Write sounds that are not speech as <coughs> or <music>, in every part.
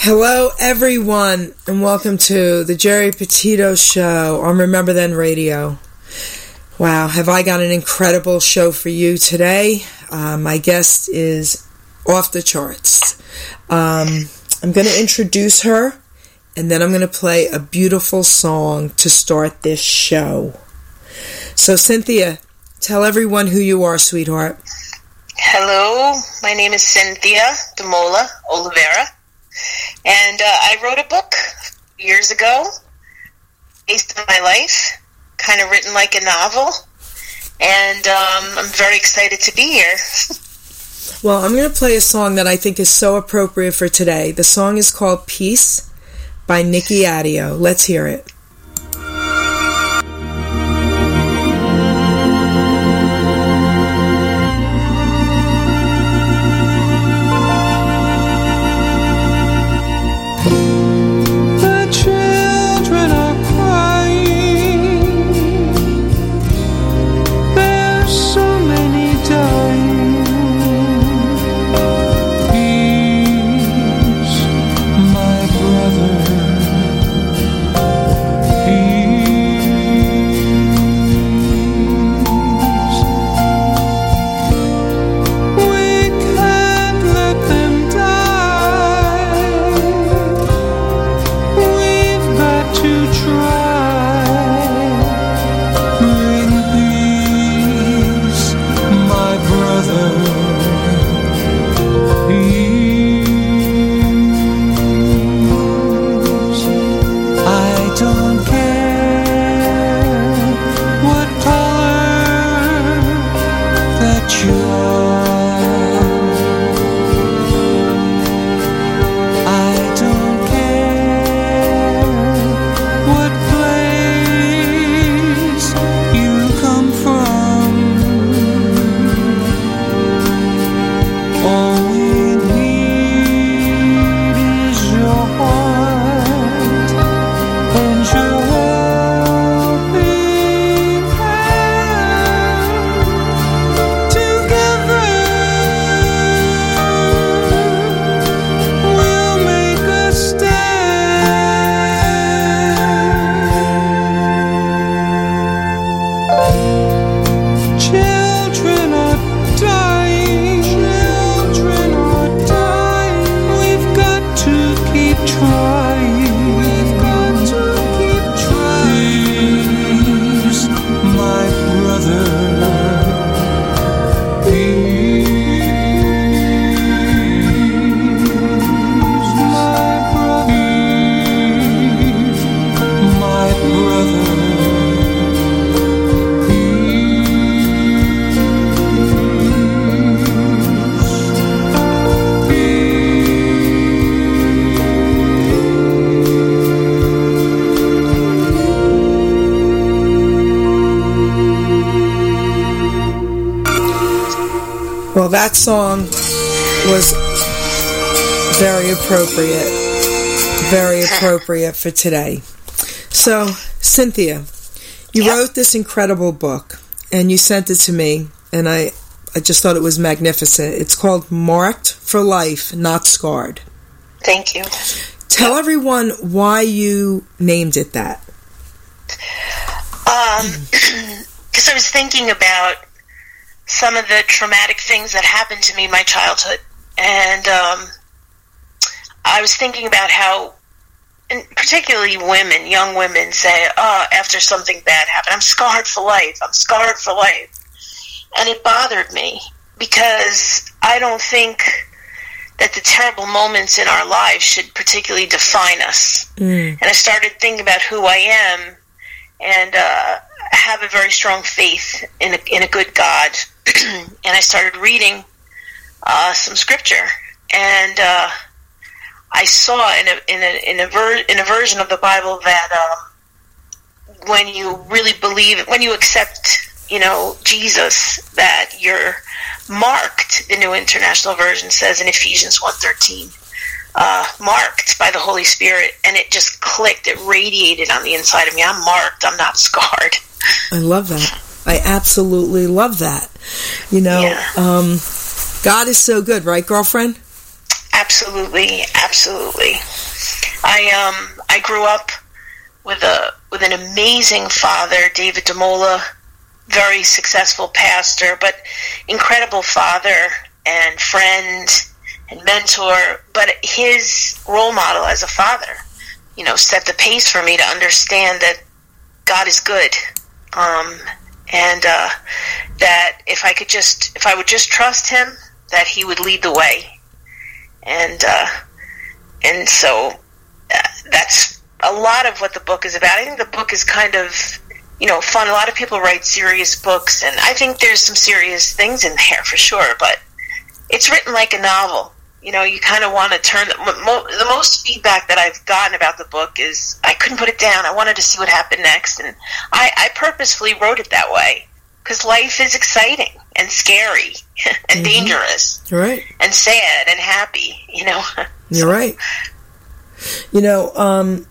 Hello, everyone, and welcome to the Geri Petito Show on Remember Then Radio. Wow, have I got an incredible show for you today? Uh, my guest is off the charts. Um, I'm going to introduce her, and then I'm going to play a beautiful song to start this show. So, Cynthia, tell everyone who you are, sweetheart. Hello, my name is Cynthia Demola Oliveira, and uh, I wrote a book years ago based on my life, kind of written like a novel, and um, I'm very excited to be here. <laughs> Well, I'm going to play a song that I think is so appropriate for today. The song is called Peace by Nikki Adio. Let's hear it. Brother. That song was very appropriate. Very appropriate for today. So, Cynthia, you Yeah. wrote this incredible book and you sent it to me, and I, I just thought it was magnificent. It's called Marked for Life, Not Scarred. Thank you. Tell everyone why you named it that. Um, <clears throat> because I was thinking about some of the traumatic things that happened to me in my childhood, and um, I was thinking about how, and particularly women, young women, say, "Oh, after something bad happened, I'm scarred for life. I'm scarred for life," and it bothered me because I don't think that the terrible moments in our lives should particularly define us. Mm. And I started thinking about who I am and uh, have a very strong faith in a, in a good God. <clears throat> and I started reading uh, some scripture, and uh, I saw in a in a in a, ver- in a version of the Bible that um, when you really believe, when you accept, you know, Jesus, that you're marked. The New International Version says in Ephesians one thirteen uh, marked by the Holy Spirit, and it just clicked. It radiated on the inside of me. I'm marked. I'm not scarred. I love that. I absolutely love that. You know, Yeah. um, God is so good, right, girlfriend? Absolutely, absolutely. I um I grew up with a with an amazing father, David Demola, very successful pastor, but incredible father and friend and mentor. But his role model as a father, you know, set the pace for me to understand that God is good, um, and uh, that if I could just if I would just trust Him, that He would lead the way, and uh, and so uh, that's a lot of what the book is about. I think the book is kind of you know fun. A lot of people write serious books, and I think there's some serious things in there for sure. But it's written like a novel. You know, you kind of want to turn the, mo- the most feedback that I've gotten about the book is couldn't put it down. I wanted to see what happened next, and I, I purposefully wrote it that way because life is exciting and scary <laughs> and dangerous You're right. and sad and happy. You know. <laughs> You're right. You know, um,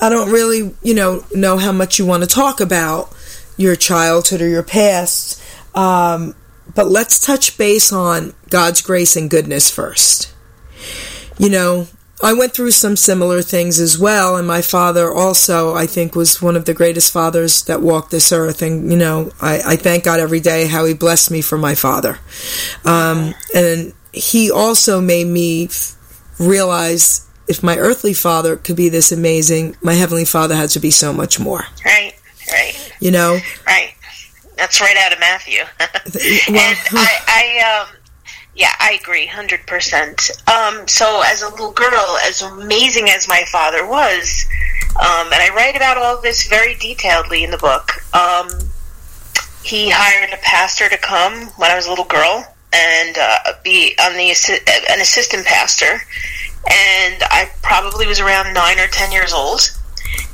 I don't really, you know, know how much you want to talk about your childhood or your past, um, but let's touch base on God's grace and goodness first. You know, I went through some similar things as well, and my father also, I think, was one of the greatest fathers that walked this earth. And, you know, I, I thank God every day how he blessed me for my father. Um, and he also made me f- realize if my earthly father could be this amazing, my heavenly father had to be so much more. Right. Right. You know, Right. That's right out of Matthew. <laughs> well, and I, I um, yeah, I agree, hundred percent. Um, so as a little girl, as amazing as my father was, um, and I write about all this very detailedly in the book. Um, he hired a pastor to come when I was a little girl and uh, be on the an assistant pastor, and I probably was around nine or ten years old,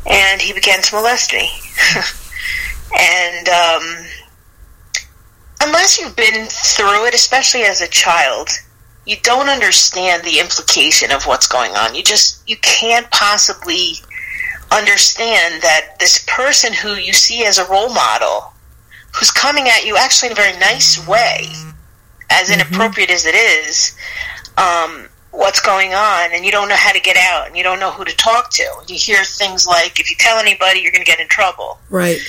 and he began to molest me. <laughs> and um, unless you've been through it, especially as a child, you don't understand the implication of what's going on. You just you can't possibly understand that this person who you see as a role model, who's coming at you actually in a very nice way, as inappropriate as it is, um, what's going on, and you don't know how to get out, and you don't know who to talk to. You hear things like, "If you tell anybody, you're going to get in trouble." right.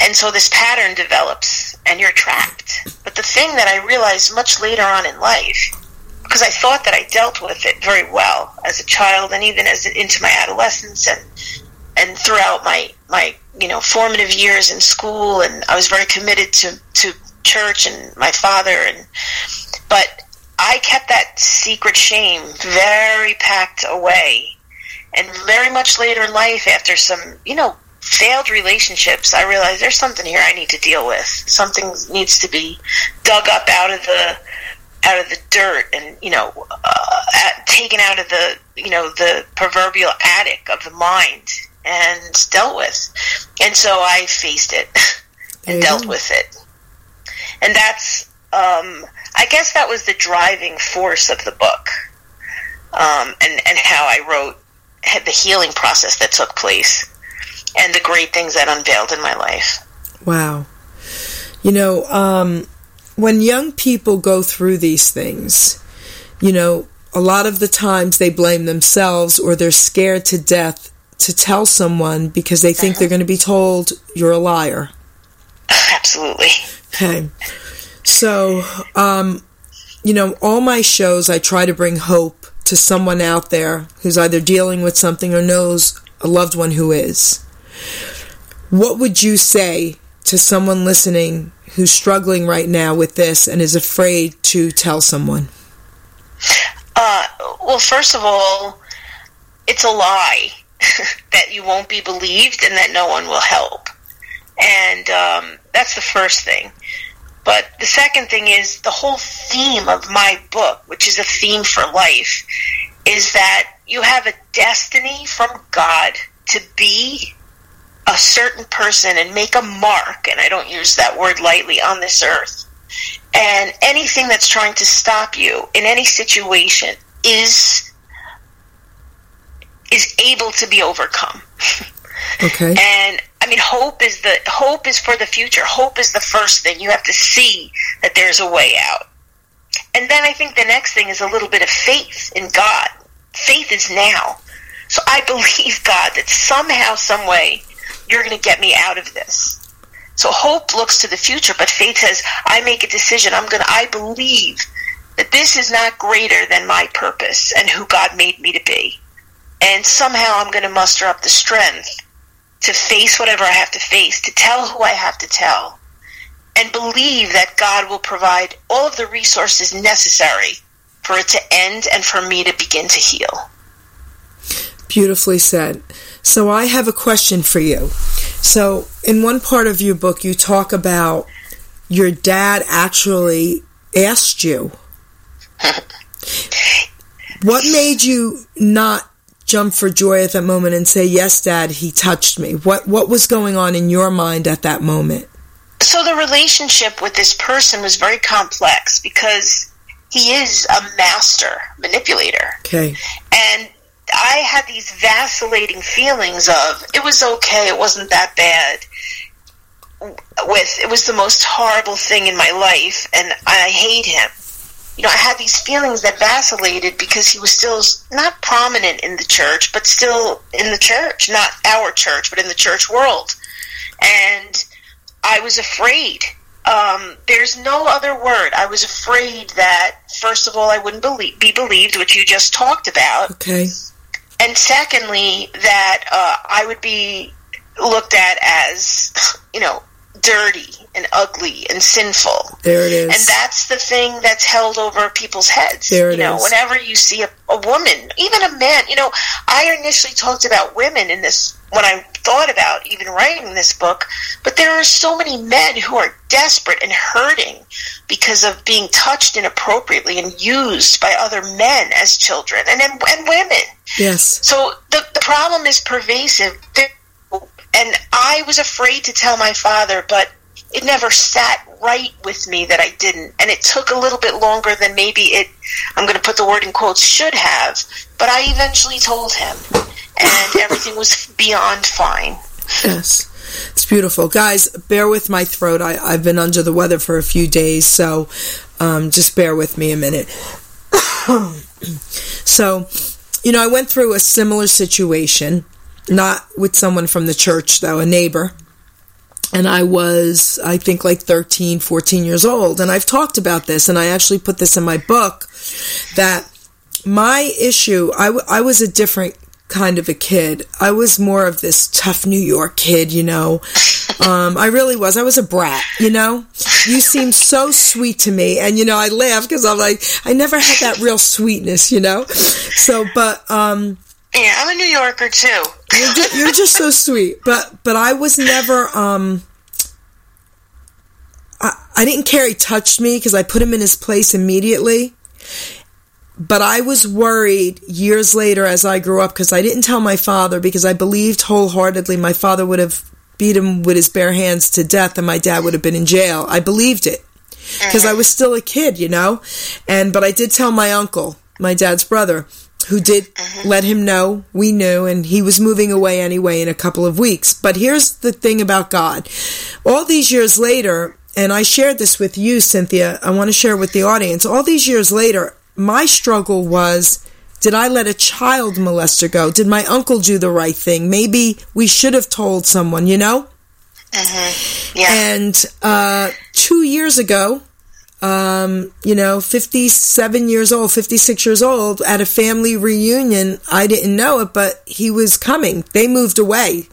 And so this pattern develops and you're trapped. But the thing that I realized much later on in life, because I thought that I dealt with it very well as a child and even as into my adolescence and and throughout my my you know formative years in school and I was very committed to to church and my father and but I kept that secret shame very packed away and very much later in life after some you know failed relationships, I realized there's something here I need to deal with. Something needs to be dug up out of the out of the dirt and you know uh, at, taken out of the you know the proverbial attic of the mind and dealt with. And so I faced it <laughs> and dealt go. with it. And that's um, I guess that was the driving force of the book, um, and and how I wrote the healing process that took place and the great things that unveiled in my life. Wow. You know, um, when young people go through these things, you know, a lot of the times they blame themselves or they're scared to death to tell someone because they think they're going to be told you're a liar. <laughs> Absolutely. Okay. So, um, you know, all my shows, I try to bring hope to someone out there who's either dealing with something or knows a loved one who is. What would you say to someone listening who's struggling right now with this and is afraid to tell someone? Uh, well, first of all, it's a lie <laughs> that you won't be believed and that no one will help. And um, that's the first thing. But the second thing is the whole theme of my book, which is a theme for life, is that you have a destiny from God to be a certain person and make a mark, and I don't use that word lightly, on this earth. And anything that's trying to stop you in any situation is is able to be overcome. <laughs> Okay. And I mean, hope is the hope is for the future. Hope is the first thing you have to see that there's a way out. and then I think the next thing is a little bit of faith in God. Faith is now. So I <laughs> believe God that somehow, some way, you're going to get me out of this. So hope looks to the future, but faith says, I make a decision. I'm going to, I believe that this is not greater than my purpose and who God made me to be. And somehow I'm going to muster up the strength to face whatever I have to face, to tell who I have to tell, and believe that God will provide all of the resources necessary for it to end and for me to begin to heal. Beautifully said. So I have a question for you. So in one part of your book, you talk about your dad actually asked you. <laughs> what made you not jump for joy at that moment and say, "Yes, Dad, he touched me"? What what was going on in your mind at that moment? So the relationship with this person was very complex because he is a master manipulator. Okay. And I had these vacillating feelings of it was okay, it wasn't that bad. With it was the most horrible thing in my life, and I hate him. You know, I had these feelings that vacillated because he was still not prominent in the church, but still in the church, not our church, but in the church world. And I was afraid. Um, there's no other word. I was afraid that, first of all, I wouldn't believe, be believed, which you just talked about Okay. And secondly that uh, I would be looked at as you know dirty and ugly and sinful. There it is. And that's the thing that's held over people's heads. There it you know, is. whenever you see a, a woman, even a man, you know, I initially talked about women in this when I thought about even writing this book, but there are so many men who are desperate and hurting because of being touched inappropriately and used by other men as children and and, and women. yes. So the, the problem is pervasive. And I was afraid to tell my father, but it never sat right with me that I didn't. And it took a little bit longer than maybe it, I'm going to put the word in quotes, should have. But I eventually told him. And <laughs> everything was beyond fine. Yes. It's beautiful. Guys, bear with my throat. I, I've been under the weather for a few days, so um, just bear with me a minute. <coughs> so, you know, I went through a similar situation, not with someone from the church, though, a neighbor. And I was, I think, like 13, 14 years old. And I've talked about this, and I actually put this in my book that my issue, I, w- I was a different kind of a kid. I was more of this tough New York kid, you know. <laughs> Um, I really was. I was a brat, you know. You seem so sweet to me, and you know, I laugh because I'm like, I never had that real sweetness, you know. So, but um, Yeah, I'm a New Yorker too. you're just, you're just so sweet. But but I was never. Um, I I didn't care he touched me because I put him in his place immediately. But I was worried years later as I grew up because I didn't tell my father because I believed wholeheartedly my father would have beat him with his bare hands to death and my dad would have been in jail. I believed it because I was still a kid, you know. And but I did tell my uncle, my dad's brother, who did let him know we knew, and he was moving away anyway in a couple of weeks. But here's the thing about God: all these years later, and I shared this with you, Cynthia. I want to share with the audience. All these years later, my struggle was. Did I let a child molester go? Did my uncle do the right thing? Maybe we should have told someone, you know? Yeah. And uh, two years ago, um, you know, 57 years old, 56 years old, at a family reunion, I didn't know it, but he was coming. They moved away.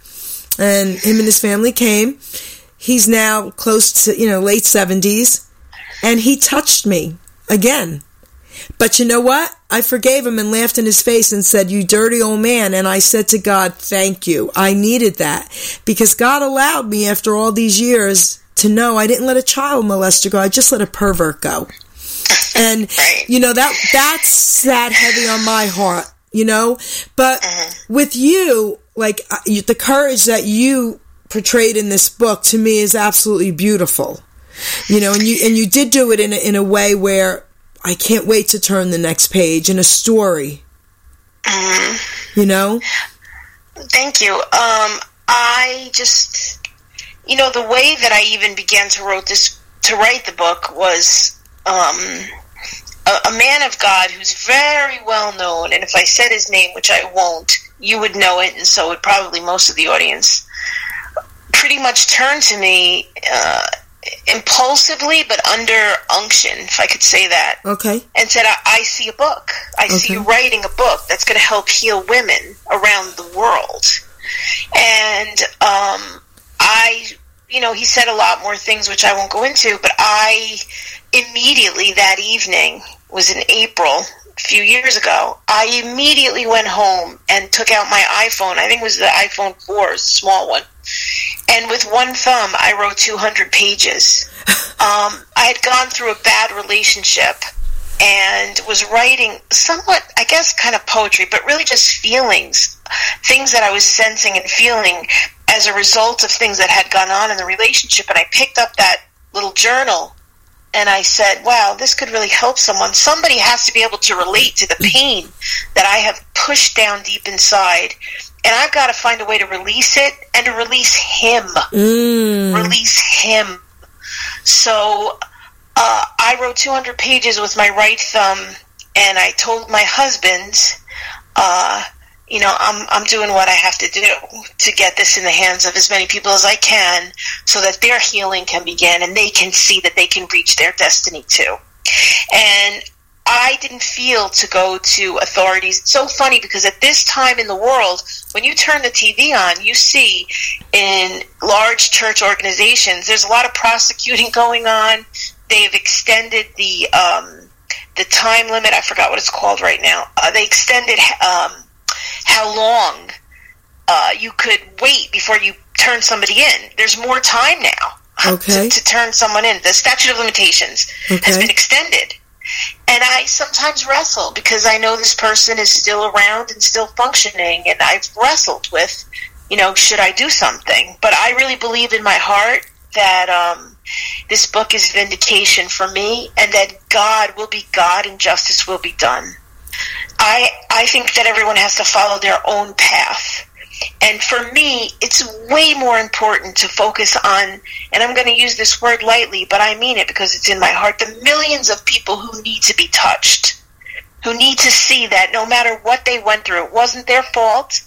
And him and his family came. He's now close to, you know, late 70s. And he touched me again. But you know what? I forgave him and laughed in his face and said, You dirty old man. And I said to God, Thank you. I needed that because God allowed me after all these years to know I didn't let a child molester go. I just let a pervert go. And, Right. you know, that, that's that heavy on my heart, you know? But with you, like uh, the courage that you portrayed in this book to me is absolutely beautiful you know and you and you did do it in a, in a way where i can't wait to turn the next page in a story you know Thank you. Um, I just, you know, the way that I even began to wrote this to write the book was, um, a, a man of God who's very well known, and if I said his name, which I won't, you would know it, and so would probably most of the audience, pretty much turned to me uh, impulsively, but under unction, if I could say that, Okay. and said, I, I see a book. I see you writing a book that's going to help heal women around the world. And um, I, you know, he said a lot more things which I won't go into, but I immediately that evening was in April a few years ago. I immediately went home and took out my iPhone. I think it was the iPhone 4, the small one. And with one thumb, I wrote 200 pages. <laughs> Um, I had gone through a bad relationship and was writing somewhat, I guess, kind of poetry, but really just feelings, things that I was sensing and feeling as a result of things that had gone on in the relationship. And I picked up that little journal and I said, wow, this could really help someone. Somebody has to be able to relate to the pain that I have pushed down deep inside. And I've got to find a way to release it and to release him Mm. release him. So uh, I wrote 200 pages with my right thumb, and I told my husband, uh, you know, I'm I'm doing what I have to do to get this in the hands of as many people as I can, so that their healing can begin and they can see that they can reach their destiny too. And I didn't feel to go to authorities. It's so funny because at this time in the world, when you turn the TV on, you see in large church organizations, there's a lot of prosecuting <laughs> going on. They've extended the um, the time limit. I forgot what it's called right now. Uh, they extended um, how long uh, you could wait before you turn somebody in. There's more time now <laughs> Okay. to, to turn someone in. The statute of limitations has been extended. And I sometimes wrestle because I know this person is still around and still functioning, and I've wrestled with, you know, should I do something? But I really believe in my heart that um, this book is vindication for me, and that God will be God and justice will be done. I I think that everyone has to follow their own path. And for me, it's way more important to focus on, and I'm going to use this word lightly, but I mean it because it's in my heart, the millions of people who need to be touched, who need to see that no matter what they went through, it wasn't their fault.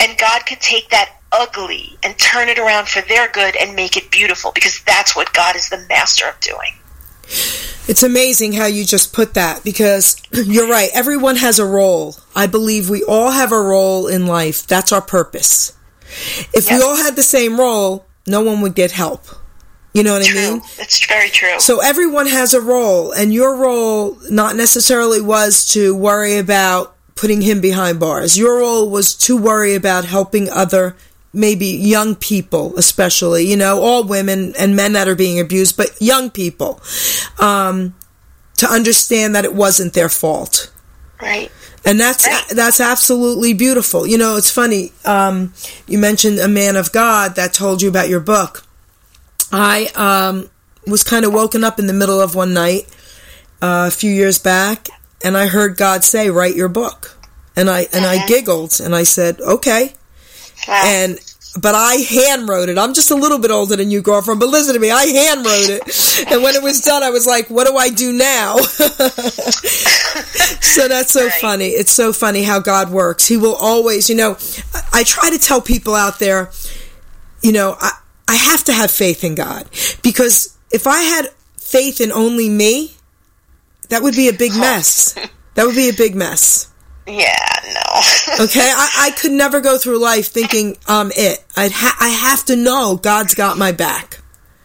And God could take that ugly and turn it around for their good and make it beautiful because that's what God is the master of doing. It's amazing how you just put that because <clears throat> you're right. Everyone has a role. I believe we all have a role in life. That's our purpose. If we all had the same role, no one would get help. You know what I mean? It's very true. So everyone has a role, and your role not necessarily was to worry about putting him behind bars. Your role was to worry about helping other, maybe young people, especially, you know, all women and men that are being abused, but young people, um, to understand that it wasn't their fault. right. And that's Right. that's absolutely beautiful. You know, it's funny. Um, you mentioned a man of God that told you about your book. I um, was kind of woken up in the middle of one night uh, a few years back, and I heard God say, "Write your book," and I and I giggled and I said, "Okay." Wow. And but I hand wrote it. I'm just a little bit older than you, girlfriend. But listen to me, I hand wrote it, and when it was done, I was like, "What do I do now?" <laughs> so that's so Right. funny. It's so funny how God works. He will always, you know. I, I try to tell people out there, you know, I I have to have faith in God because if I had faith in only me, that would be a big oh. mess. That would be a big mess. Yeah, no. <laughs> Okay, I, I could never go through life thinking um it. I'd ha- I have to know God's got my back.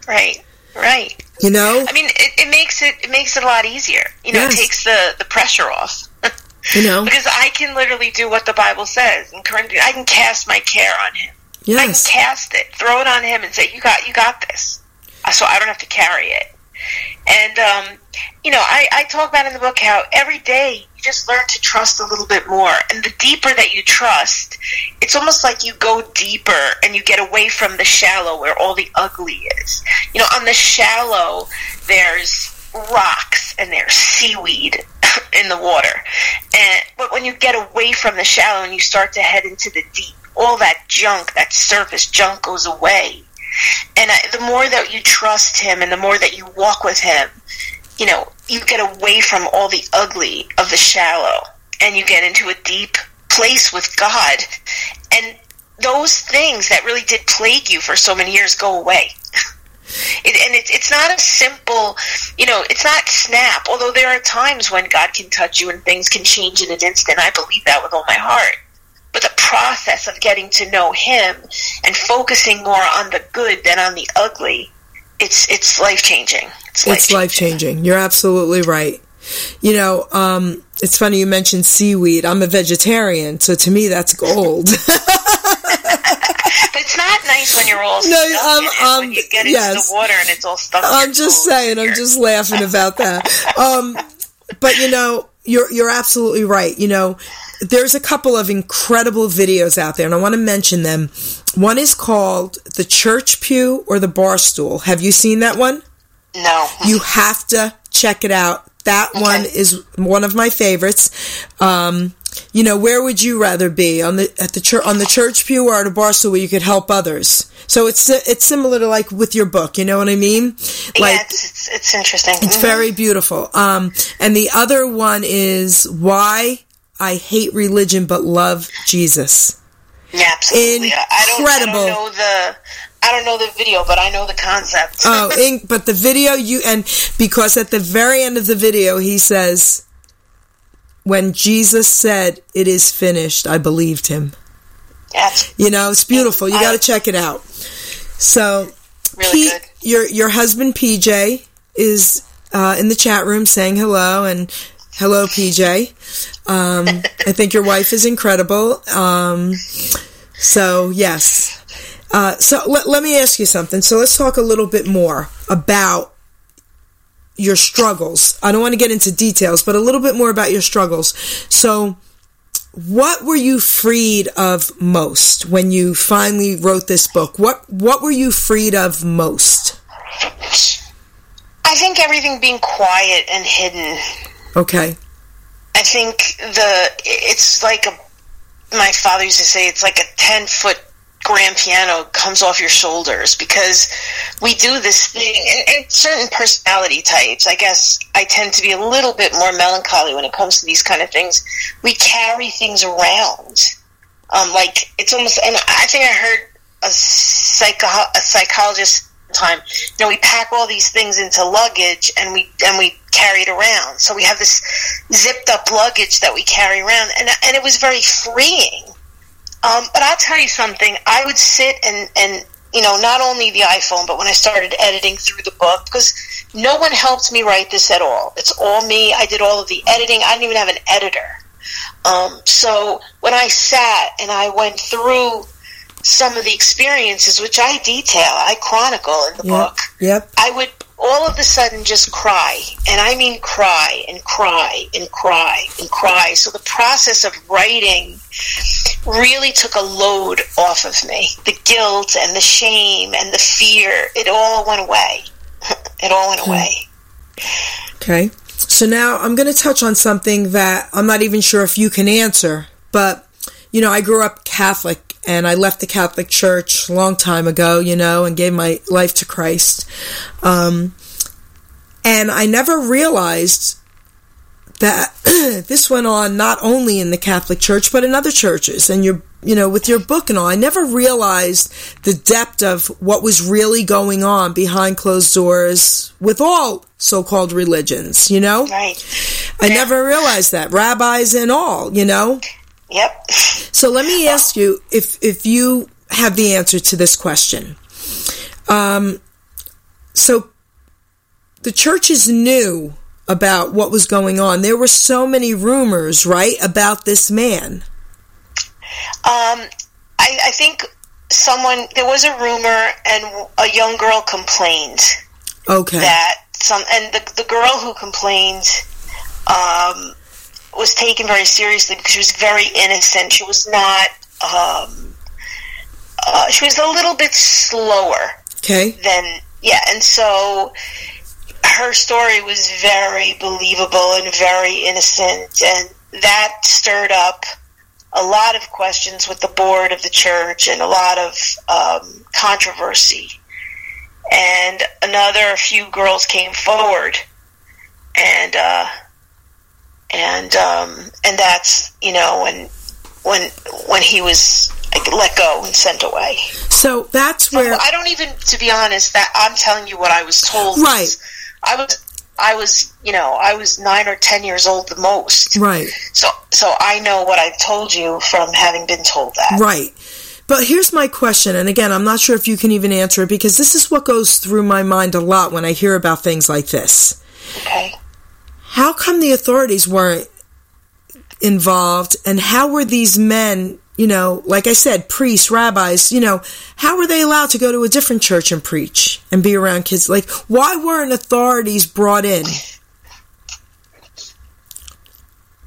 right. Right. You know, I mean, it, it makes it it makes it a lot easier. You know, Yes. it takes the the pressure off. <laughs> you know. because I can literally do what the Bible says in Corinthians. I can cast my care on Him. Yes. I can cast it, throw it on Him, and say, "You got, you got this." Uh, So I don't have to carry it. And um, you know, I, I talk about in the book how every day you just learn to trust a little bit more, and the deeper that you trust, it's almost like you go deeper and you get away from the shallow where all the ugly is. You know, on the shallow, there's rocks and there's seaweed <laughs> in the water. And but when you get away from the shallow and you start to head into the deep, all that junk, that surface junk goes away. And I, the more that you trust him and the more that you walk with him, you know, you get away from all the ugly of the shallow and you get into a deep place with God. And those things that really did plague you for so many years go away. <laughs> It, and it, it's not a simple, you know, it's not snap. Although there are times when God can touch you and things can change in an instant. I believe that with all my heart. But the process of getting to know Him and focusing more on the good than on the ugly, it's it's life changing. It's life It's life changing. You're absolutely right. You know, um, it's funny you mentioned seaweed. I'm a vegetarian, so to me that's gold. But <laughs> it's not nice when you're all No, um, um, when you get into yes. the water and it's all stuck. I'm just saying. I'm just laughing about that. Um, but you know, you're you're absolutely right. You know, there's a couple of incredible videos out there, and I want to mention them. One is called "The Church Pew" or "The Bar Stool." Have you seen that one? no. You have to check it out. That one is one of my favorites. Um, you know, where would you rather be on the at the church on the church pew or at a bar stool where you could help others? So it's it's similar to like with your book. You know what I mean? Like yeah, it's, it's, it's interesting. it's Mhm. very beautiful. Um, and the other one is why I hate religion but love Jesus. Yeah, absolutely. I- I don't, I don't know the I don't know the video, but I know the concept. Oh, in, but the video you and because at the very end of the video he says, "When Jesus said it is finished, I believed him." That's You know, it's beautiful. You got to check it out. So, really P- good. your your husband PJ is uh, in the chat room saying hello and hello PJ. Um, I think your wife is incredible. Um, so yes. Uh, so let, let me ask you something. So let's talk a little bit more about your struggles. I don't want to get into details, but a little bit more about your struggles. So what were you freed of most when you finally wrote this book? What what were you freed of most? I think everything being quiet and hidden. Okay. I think the it's like a my father used to say it's like a ten foot grand piano comes off your shoulders because we do this thing and, and certain personality types i guess i tend to be a little bit more melancholy when it comes to these kind of things we carry things around um, like it's almost and i think i heard a, psycho, a psychologist time you know we pack all these things into luggage and we and we carry it around so we have this zipped up luggage that we carry around and and it was very freeing um, but I'll tell you something. I would sit and, and, you know, not only the iPhone, but when I started editing through the book, because no one helped me write this at all. It's all me. I did all of the editing. I didn't even have an editor. Um, so when I sat and I went through some of the experiences, which I detail, I chronicle in the Yep. book, Yep. I would all of a sudden just cry. And I mean cry and cry and cry and cry. So the process of writing really took a load off of me. The guilt and the shame and the fear, it all went away. <laughs> it all went away. Okay. So now I'm going to touch on something that I'm not even sure if you can answer, but you know, I grew up Catholic and I left the Catholic Church a long time ago, you know, and gave my life to Christ. Um, and I never realized that <clears throat> this went on not only in the Catholic Church but in other churches. And your, you know, with your book and all, I never realized the depth of what was really going on behind closed doors with all so-called religions. You know, Right. I never realized that rabbis and all. You know, Yep. so let me ask you if if you have the answer to this question. Um, so the churches knew about what was going on. There were so many rumors, right, about this man. Um, I, I think someone, there was a rumor and a young girl complained. Okay. that some and the the girl who complained um, was taken very seriously because she was very innocent. She was not. Um, uh, she was a little bit slower Okay. than yeah, and so her story was very believable and very innocent, and that stirred up a lot of questions with the board of the church and a lot of um, controversy. And another few girls came forward and uh, and um, and that's you know when when when he was like, let go and sent away. So that's where I don't even, to be honest, that I'm telling you what I was told. Right. I was, I was, you know, I was nine or ten years old the most. right, So, so I know what I've told you from having been told that. right. But here's my question, and again, I'm not sure if you can even answer it because this is what goes through my mind a lot when I hear about things like this. Okay. How come the authorities weren't involved, and how were these men, you know, like I said, priests, rabbis, you know, how were they allowed to go to a different church and preach and be around kids? Like, why weren't authorities brought in?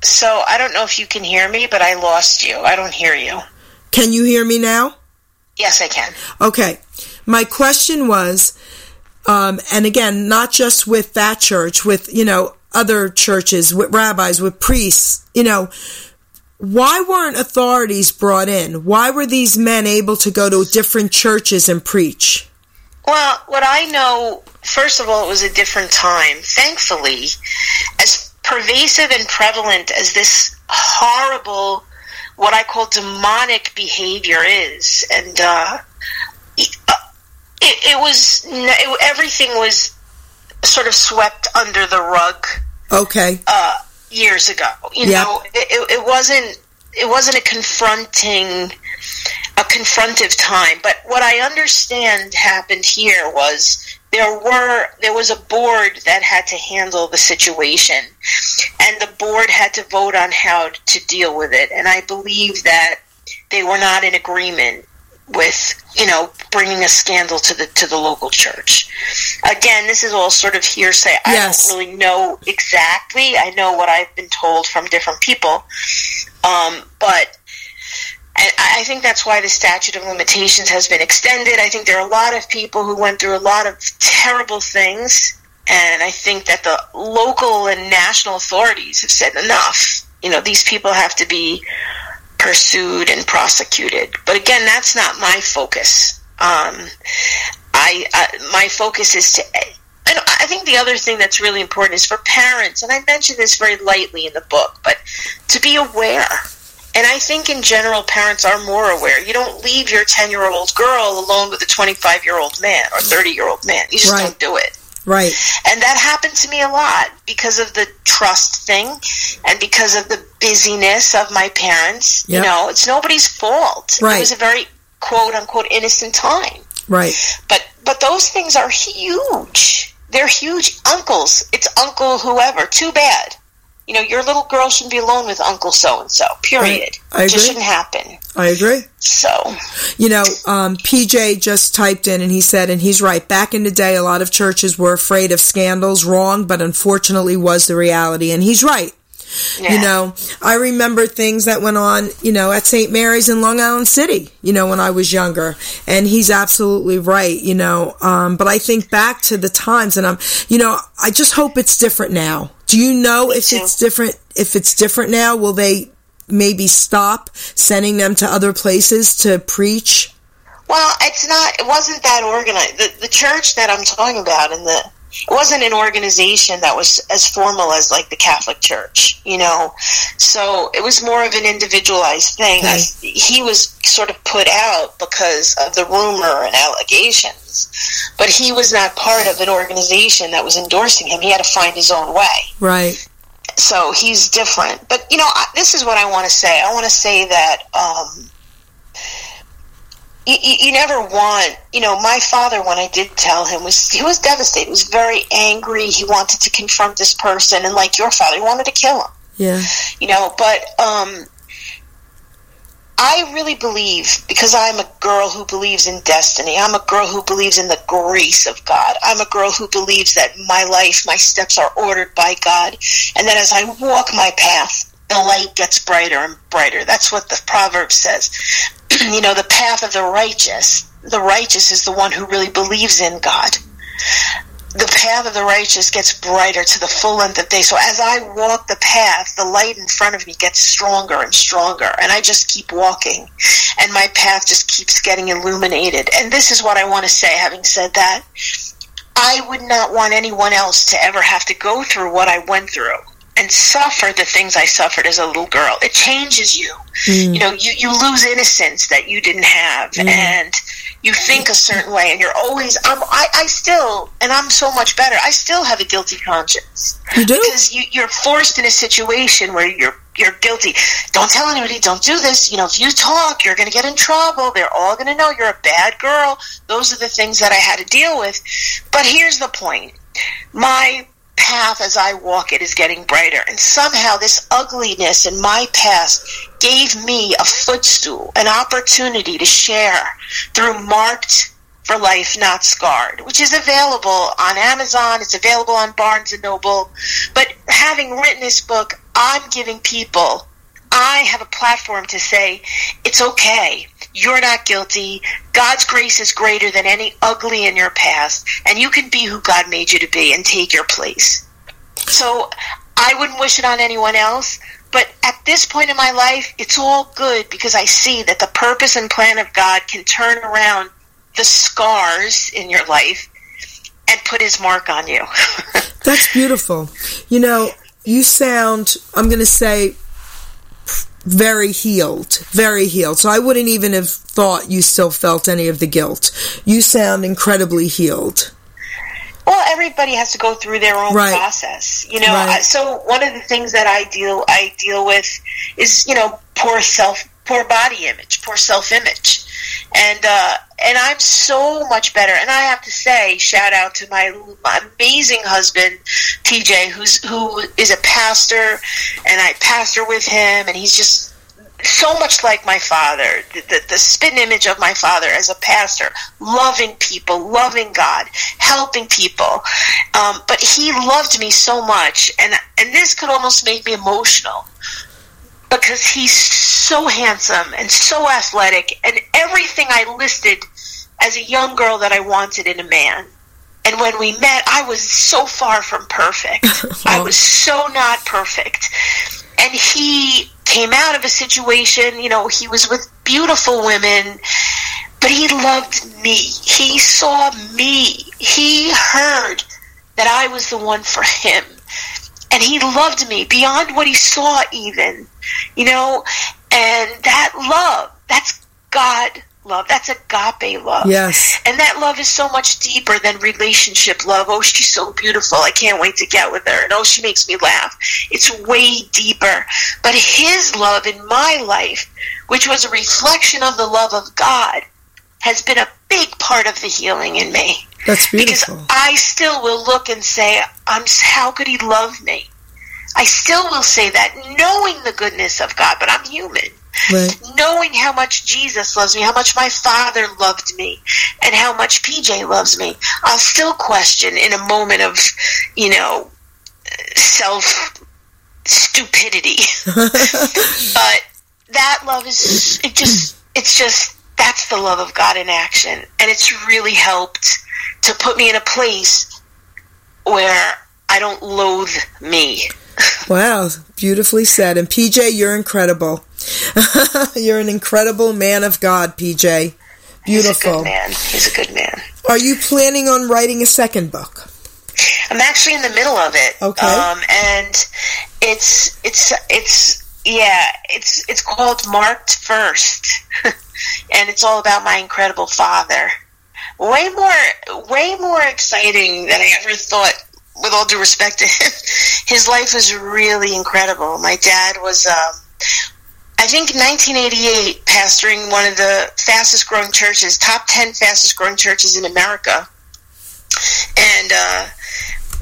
So I don't know if you can hear me, but I lost you. I don't hear you. Can you hear me now? Yes, I can. Okay. My question was, um, and again, not just with that church, with, you know, other churches, with rabbis, with priests, you know, why weren't authorities brought in? Why were these men able to go to different churches and preach? Well, what I know, first of all, it was a different time. Thankfully, as pervasive and prevalent as this horrible, what I call demonic behavior is, and uh, it, it was it, everything was sort of swept under the rug Okay. uh, years ago. You Yeah. know, it, it, it wasn't it wasn't a confronting a confrontive time. But what I understand happened here was there were there was a board that had to handle the situation, and the board had to vote on how to deal with it. And I believe that they were not in agreement with you know bringing a scandal to the to the local church. Again, this is all sort of hearsay. Yes. I don't really know exactly. I know what I've been told from different people, um, but. And I I think that's why the statute of limitations has been extended. I think there are a lot of people who went through a lot of terrible things, and I think that the local and national authorities have said enough. You know, these people have to be pursued and prosecuted. But again, that's not my focus. Um, I, I my focus is to. And I think the other thing that's really important is for parents, and I mention this very lightly in the book, but to be aware. And I think in general, parents are more aware. You don't leave your 10 year old girl alone with a 25 year old man or 30 year old man. You just Right. don't do it. Right. And that happened to me a lot because of the trust thing and because of the busyness of my parents. Yep. You know, it's nobody's fault. Right. It was a very quote unquote innocent time. Right. But but those things are huge. They're huge. Uncles. It's uncle whoever. Too bad. You know, your little girl shouldn't be alone with Uncle so and so. Period. I It just shouldn't happen. I agree. So You know, um, PJ just typed in and he said, and he's right. Back in the day, a lot of churches were afraid of scandals, wrong, but unfortunately was the reality. And he's right. Yeah. You know, I remember things that went on, you know, at St. Mary's in Long Island City, you know, when I was younger. And he's absolutely right, you know. Um, but I think back to the times and I'm, you know, I just hope it's different now. Do you know if too. it's different? If it's different now, will they maybe stop sending them to other places to preach? Well, it's not. It wasn't that organized. The, the church that I'm talking about, and the it wasn't an organization that was as formal as like the Catholic Church, you know. So it was more of an individualized thing. Okay. He was sort of put out because of the rumor and allegations, but he was not part of an organization that was endorsing him. He had to find his own way Right. so he's different. But you know, I, this is what I want to say. I want to say that um, you, you, you never want. You know, my father, when I did tell him, was he was devastated. He was very angry. He wanted to confront this person, and like your father, he wanted to kill him. Yeah. You know, but um, I really believe because I'm a girl who believes in destiny. I'm a girl who believes in the grace of God. I'm a girl who believes that my life, my steps are ordered by God, and that as I walk my path, the light gets brighter and brighter. That's what the proverb says. <clears throat> you know, the path of the righteous. The righteous is the one who really believes in God the path of the righteous gets brighter to the full length of day. So as I walk the path, the light in front of me gets stronger and stronger, and I just keep walking, and my path just keeps getting illuminated. And this is what I want to say, having said that. I would not want anyone else to ever have to go through what I went through and suffer the things I suffered as a little girl. It changes you. Mm. You know, you, you lose innocence that you didn't have mm. and you think a certain way and you're always I'm, I, I still and I'm so much better. I still have a guilty conscience. You do? Because you, you're forced in a situation where you're you're guilty. Don't tell anybody. Don't do this. You know, if you talk, you're going to get in trouble. They're all going to know you're a bad girl. Those are the things that I had to deal with. But here's the point: my path as I walk it is getting brighter, and somehow this ugliness in my past gave me a footstool, an opportunity to share through marked for life not scarred which is available on amazon it's available on barnes and noble. But having written this book i'm giving people i have a platform to say it's okay you're not guilty god's grace is greater than any ugly in your past and you can be who god made you to be and take your place so i wouldn't wish it on anyone else but at this point in my life, it's all good because I see that the purpose and plan of God can turn around the scars in your life and put his mark on you. <laughs> That's beautiful. You know, you sound, I'm going to say, very healed, very healed. So I wouldn't even have thought you still felt any of the guilt. You sound incredibly healed. well, everybody has to go through their own Right. process, you know. Right. So one of the things that I deal I deal with is you know poor self, poor body image, poor self image, and uh, and I'm so much better. And I have to say, shout out to my, my amazing husband, PJ, who's who is a pastor, and I pastor with him, and he's just so much like my father, the, the, the spin image of my father as a pastor, loving people, loving God, helping people. Um, but he loved me so much, and and this could almost make me emotional because he's so handsome and so athletic, and everything I listed as a young girl that I wanted in a man. And when we met, I was so far from perfect. <laughs> I was so not perfect. And he came out of a situation, you know, he was with beautiful women, but he loved me. He saw me. He heard that I was the one for him. And he loved me beyond what he saw, even, you know, and that love, that's God love. That's agape love. Yes. And that love is so much deeper than relationship love. Oh, she's so beautiful. I can't wait to get with her. And oh, she makes me laugh. It's way deeper. But his love in my life, which was a reflection of the love of God, has been a big part of the healing in me. That's beautiful. Because. I still will look and say, I'm how could he love me? I still will say that knowing the goodness of God, but I'm human Right. knowing how much Jesus loves me, how much my father loved me, and how much PJ loves me, I'll still question in a moment of, you know, self stupidity. <laughs> but that love is it just it's just that's the love of God in action, and it's really helped to put me in a place where I don't loathe me. <laughs> Wow, beautifully said. And PJ, you're incredible. <laughs> you're an incredible man of God, PJ. He's a Beautiful. good man. He's a good man. Are you planning on writing a second book? I'm actually in the middle of it. Okay. Um, and it's it's it's yeah, it's it's called Marked First, <laughs> and it's all about my incredible father. Way more way more exciting than I ever thought. With all due respect to him, <laughs> his life was really incredible. My dad was. Um, I think 1988, pastoring one of the fastest growing churches, top 10 fastest growing churches in America. And uh,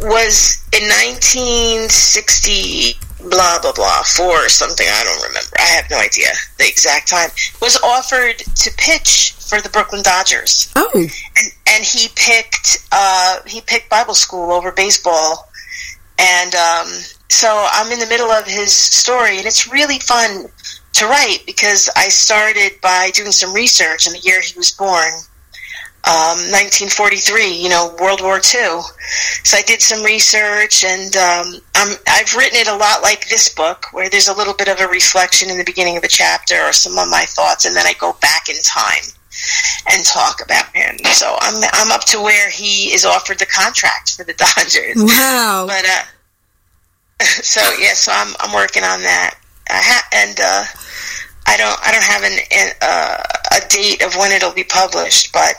was in 1960, blah, blah, blah, four or something. I don't remember. I have no idea the exact time. Was offered to pitch for the Brooklyn Dodgers Oh, and and he picked uh, he picked Bible school over baseball, and um, so I'm in the middle of his story, and it's really fun to write because I started by doing some research in the year he was born. Um, 1943, you know, World War II. So I did some research, and um, I'm, I've written it a lot like this book, where there's a little bit of a reflection in the beginning of the chapter or some of my thoughts, and then I go back in time and talk about him. So I'm I'm up to where he is offered the contract for the <laughs> Dodgers. Wow. But uh, <laughs> so yeah, so I'm I'm working on that. I ha- and uh, I don't I don't have an, an uh, a date of when it'll be published, but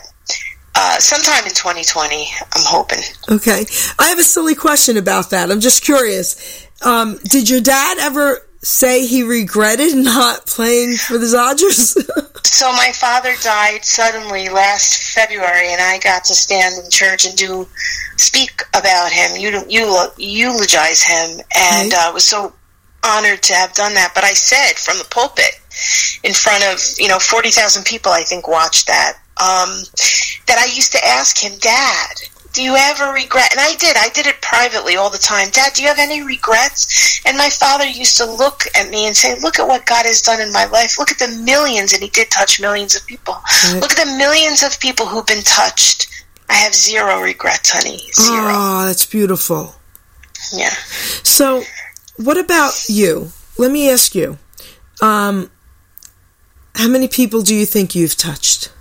uh, sometime in 2020, I'm hoping. Okay. I have a silly question about that. I'm just curious. Um, did your dad ever say he regretted <laughs> not playing for the Dodgers? <laughs> So my father died suddenly last February, and I got to stand in church and do speak about him, eu- eu- eulogize him, and Right. uh, was so honored to have done that. But I said from the pulpit, in front of you know forty thousand people, I think watched that. Um, that I used to ask him, Dad, do you ever regret? And I did. I did it privately all the time. Dad, do you have any regrets? And my father used to look at me and say, Look at what God has done in my life. Look at the millions, and he did touch millions of people. Right. Look at the millions of people who've been touched. I have zero regrets, honey. Zero. oh, that's beautiful. Yeah. So, what about you? Let me ask you. Um, how many people do you think you've touched?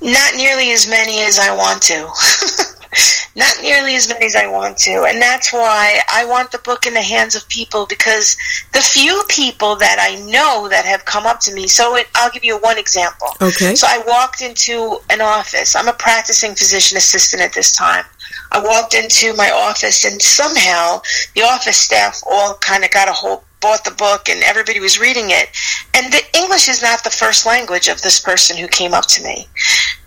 Not nearly as many as I want to. <laughs> Not nearly as many as I want to. And that's why I want the book in the hands of people because the few people that I know that have come up to me. So it, I'll give you one example. Okay. So I walked into an office. I'm a practicing physician assistant at this time. I walked into my office and somehow the office staff all kind of got a hold, bought the book and everybody was reading it. And the English is not the first language of this person who came up to me.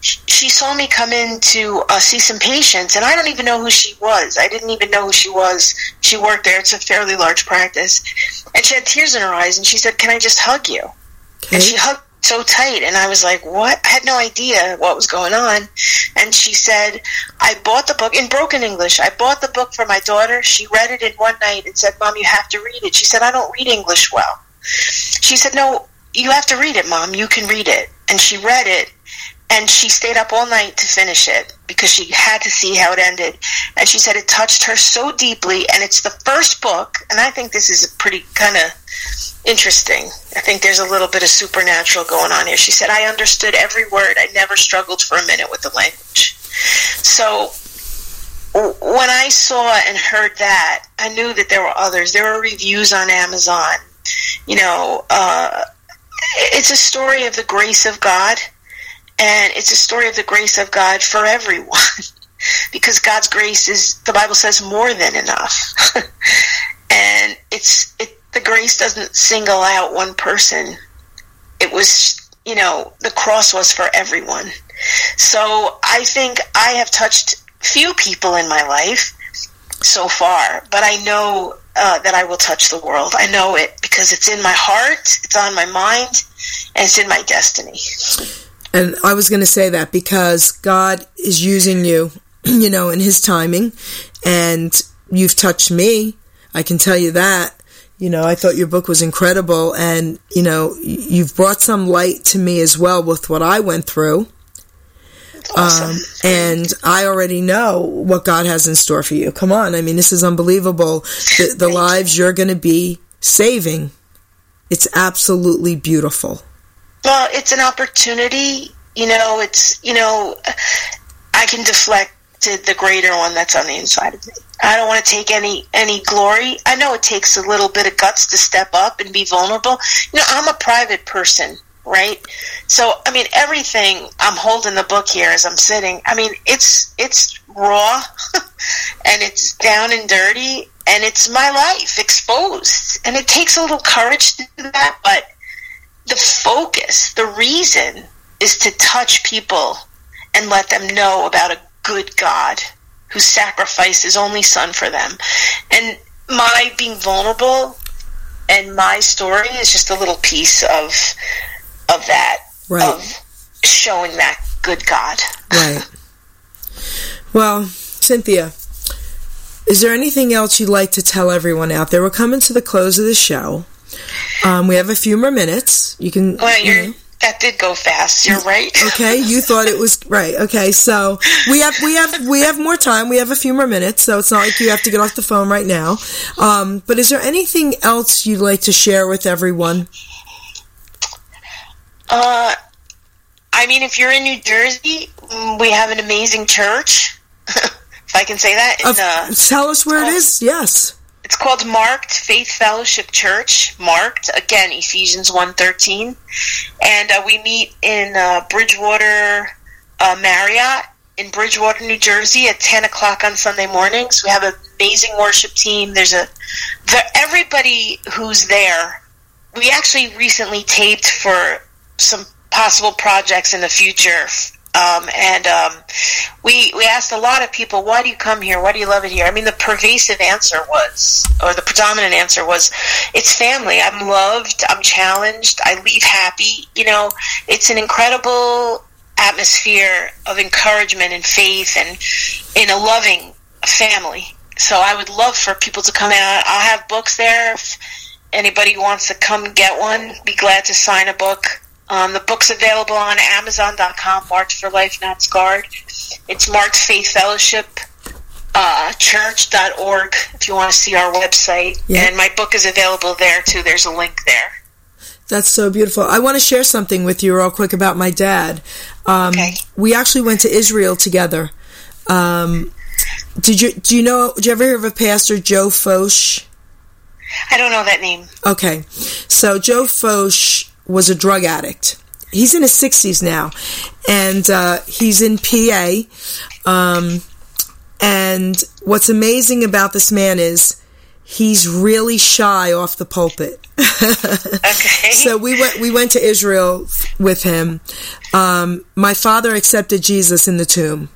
She saw me come in to uh, see some patients and I don't even know who she was. I didn't even know who she was. She worked there. It's a fairly large practice. And she had tears in her eyes and she said, can I just hug you? Okay. And she hugged so tight, and I was like, "What?" I had no idea what was going on. And she said, "I bought the book in broken English. I bought the book for my daughter. She read it in one night and said, "Mom, you have to read it." She said, "I don't read English well." She said, "No, you have to read it, Mom. You can read it." And she read it, and she stayed up all night to finish it because she had to see how it ended. And she said it touched her so deeply, and it's the first book. And I think this is pretty kind of interesting. I think there's a little bit of supernatural going on here. She said, I understood every word. I never struggled for a minute with the language. So when I saw and heard that, I knew that there were others. There were reviews on Amazon. You know, uh, it's a story of the grace of God, and it's a story of the grace of God for everyone. <laughs> because God's grace is, the Bible says, more than enough. <laughs> and it's it the grace doesn't single out one person. It was, you know, the cross was for everyone. So I think I have touched few people in my life so far, but I know uh, that I will touch the world. I know it because it's in my heart, it's on my mind, and it's in my destiny. And I was going to say that because God is using you, <clears throat> you know, in His timing, and you've touched me. I can tell you that. You know, I thought your book was incredible, and you know, you've brought some light to me as well with what I went through. Awesome. Um, and I already know what God has in store for you. Come on, I mean, this is unbelievable. The, the you. lives you're going to be saving. It's absolutely beautiful. Well, it's an opportunity. You know, it's you know, I can deflect to the greater one that's on the inside of me. I don't want to take any any glory. I know it takes a little bit of guts to step up and be vulnerable. You know, I'm a private person, right? So, I mean, everything I'm holding the book here as I'm sitting. I mean, it's it's raw <laughs> and it's down and dirty and it's my life exposed. And it takes a little courage to do that, but the focus, the reason is to touch people and let them know about a good God who sacrificed his only son for them. And my being vulnerable and my story is just a little piece of of that Right. of showing that good God. Right. Well, Cynthia, is there anything else you'd like to tell everyone out there? We're coming to the close of the show. Um, we have a few more minutes. You can. Well, you you're know. that did go fast. You're right. <laughs> Okay, you thought it was right. Okay, so we have we have we have more time. We have a few more minutes, so it's not like you have to get off the phone right now. Um, but is there anything else you'd like to share with everyone? Uh, I mean, if you're in New Jersey, mm, we have an amazing church. <laughs> if I can say that. In, uh, tell us where it oh. is. Yes. It's called Marked Faith Fellowship Church. Marked again, Ephesians 1.13. and uh, we meet in uh, Bridgewater uh, Marriott in Bridgewater, New Jersey, at 10 o'clock on Sunday mornings. We have an amazing worship team. There's a everybody who's there. We actually recently taped for some possible projects in the future. Um, and um, we we asked a lot of people, why do you come here? Why do you love it here? I mean, the pervasive answer was, or the predominant answer was, it's family. I'm loved. I'm challenged. I leave happy. You know, it's an incredible atmosphere of encouragement and faith, and in a loving family. So I would love for people to come out. I'll have books there. If anybody wants to come get one, be glad to sign a book. Um, the book's available on Amazon.com, Marked for Life Not Scarred. It's Marked Faith Fellowship uh, church.org if you want to see our website. Yeah. And my book is available there too. There's a link there. That's so beautiful. I want to share something with you real quick about my dad. Um, Okay. We actually went to Israel together. Um, did you do you know? Did you ever hear of a pastor Joe Focht? I don't know that name. Okay, so Joe Focht was a drug addict. He's in his sixties now, and uh, he's in PA. Um, and what's amazing about this man is he's really shy off the pulpit. Okay. <laughs> so we went we went to Israel with him. Um, my father accepted Jesus in the tomb,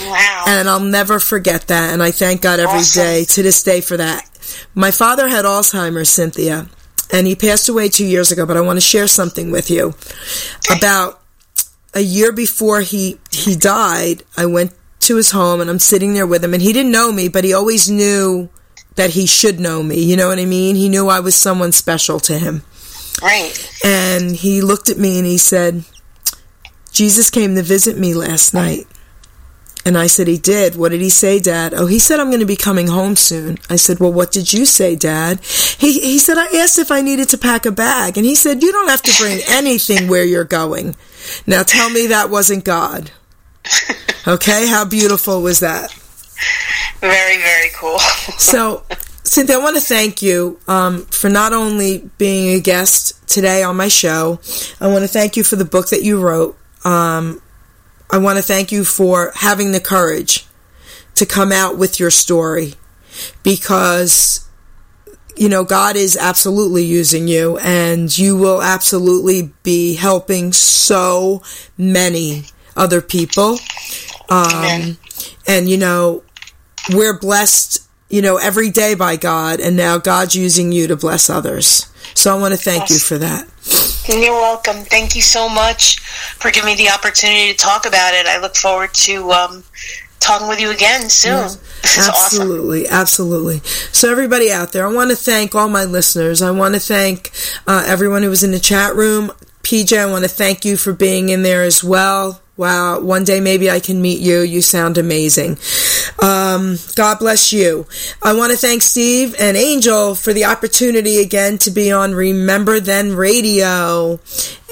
wow. and I'll never forget that. And I thank God every day Awesome. to this day for that. My father had Alzheimer's, Cynthia, and he passed away two years ago. But I want to share something with you about a year before he he died. I went to his home, and I'm sitting there with him, and he didn't know me, but he always knew that he should know me. You know what I mean? He knew I was someone special to him. right. And he looked at me and he said, Jesus came to visit me last night. And I said, He did. What did he say, Dad? Oh, he said, I'm going to be coming home soon. I said, Well, what did you say, Dad? He, he said, I asked if I needed to pack a bag. And he said, You don't have to bring anything where you're going. Now tell me that wasn't God. Okay? How beautiful was that? Very, very cool. <laughs> So, Cynthia, I want to thank you um, for not only being a guest today on my show, I want to thank you for the book that you wrote. Um, I want to thank you for having the courage to come out with your story because, you know, God is absolutely using you and you will absolutely be helping so many other people. Um, and, you know, we're blessed, you know, every day by God, and now God's using you to bless others. So I want to thank you for that. You're welcome. Thank you so much for giving me the opportunity to talk about it. I look forward to um, talking with you again soon. <laughs> This is awesome. Absolutely, absolutely. So, everybody out there, I want to thank all my listeners. I want to thank uh, everyone who was in the chat room. PJ, I want to thank you for being in there as well. Wow, one day maybe I can meet you. You sound amazing. Um, God bless you. I want to thank Steve and Angel for the opportunity again to be on Remember Then Radio.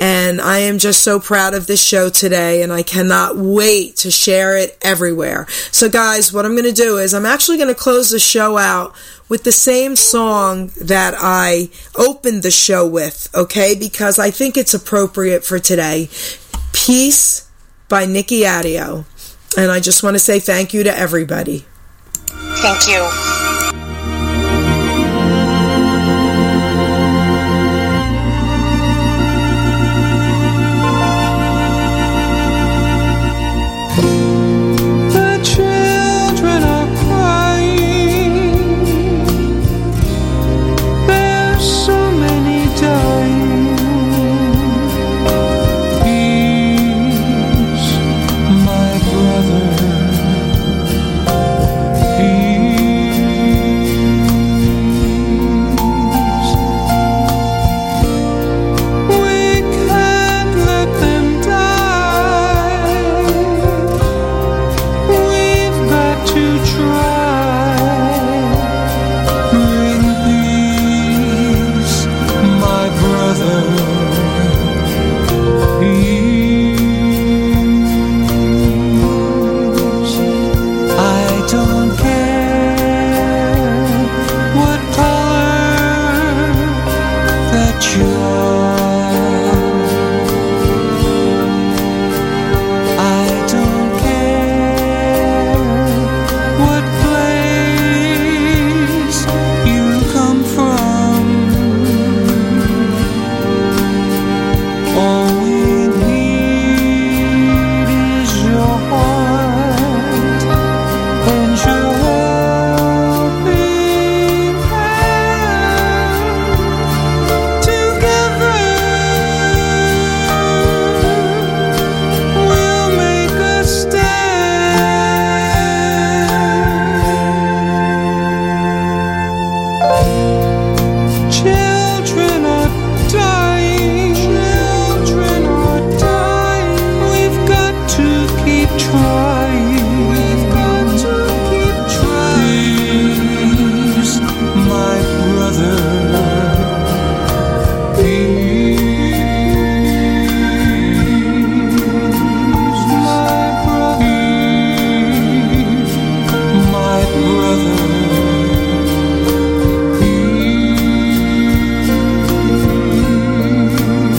And I am just so proud of this show today, and I cannot wait to share it everywhere. So, guys, what I'm going to do is I'm actually going to close the show out with the same song that I opened the show with, okay? Because I think it's appropriate for today. Peace by Nikki Adio. And I just want to say thank you to everybody. Thank you.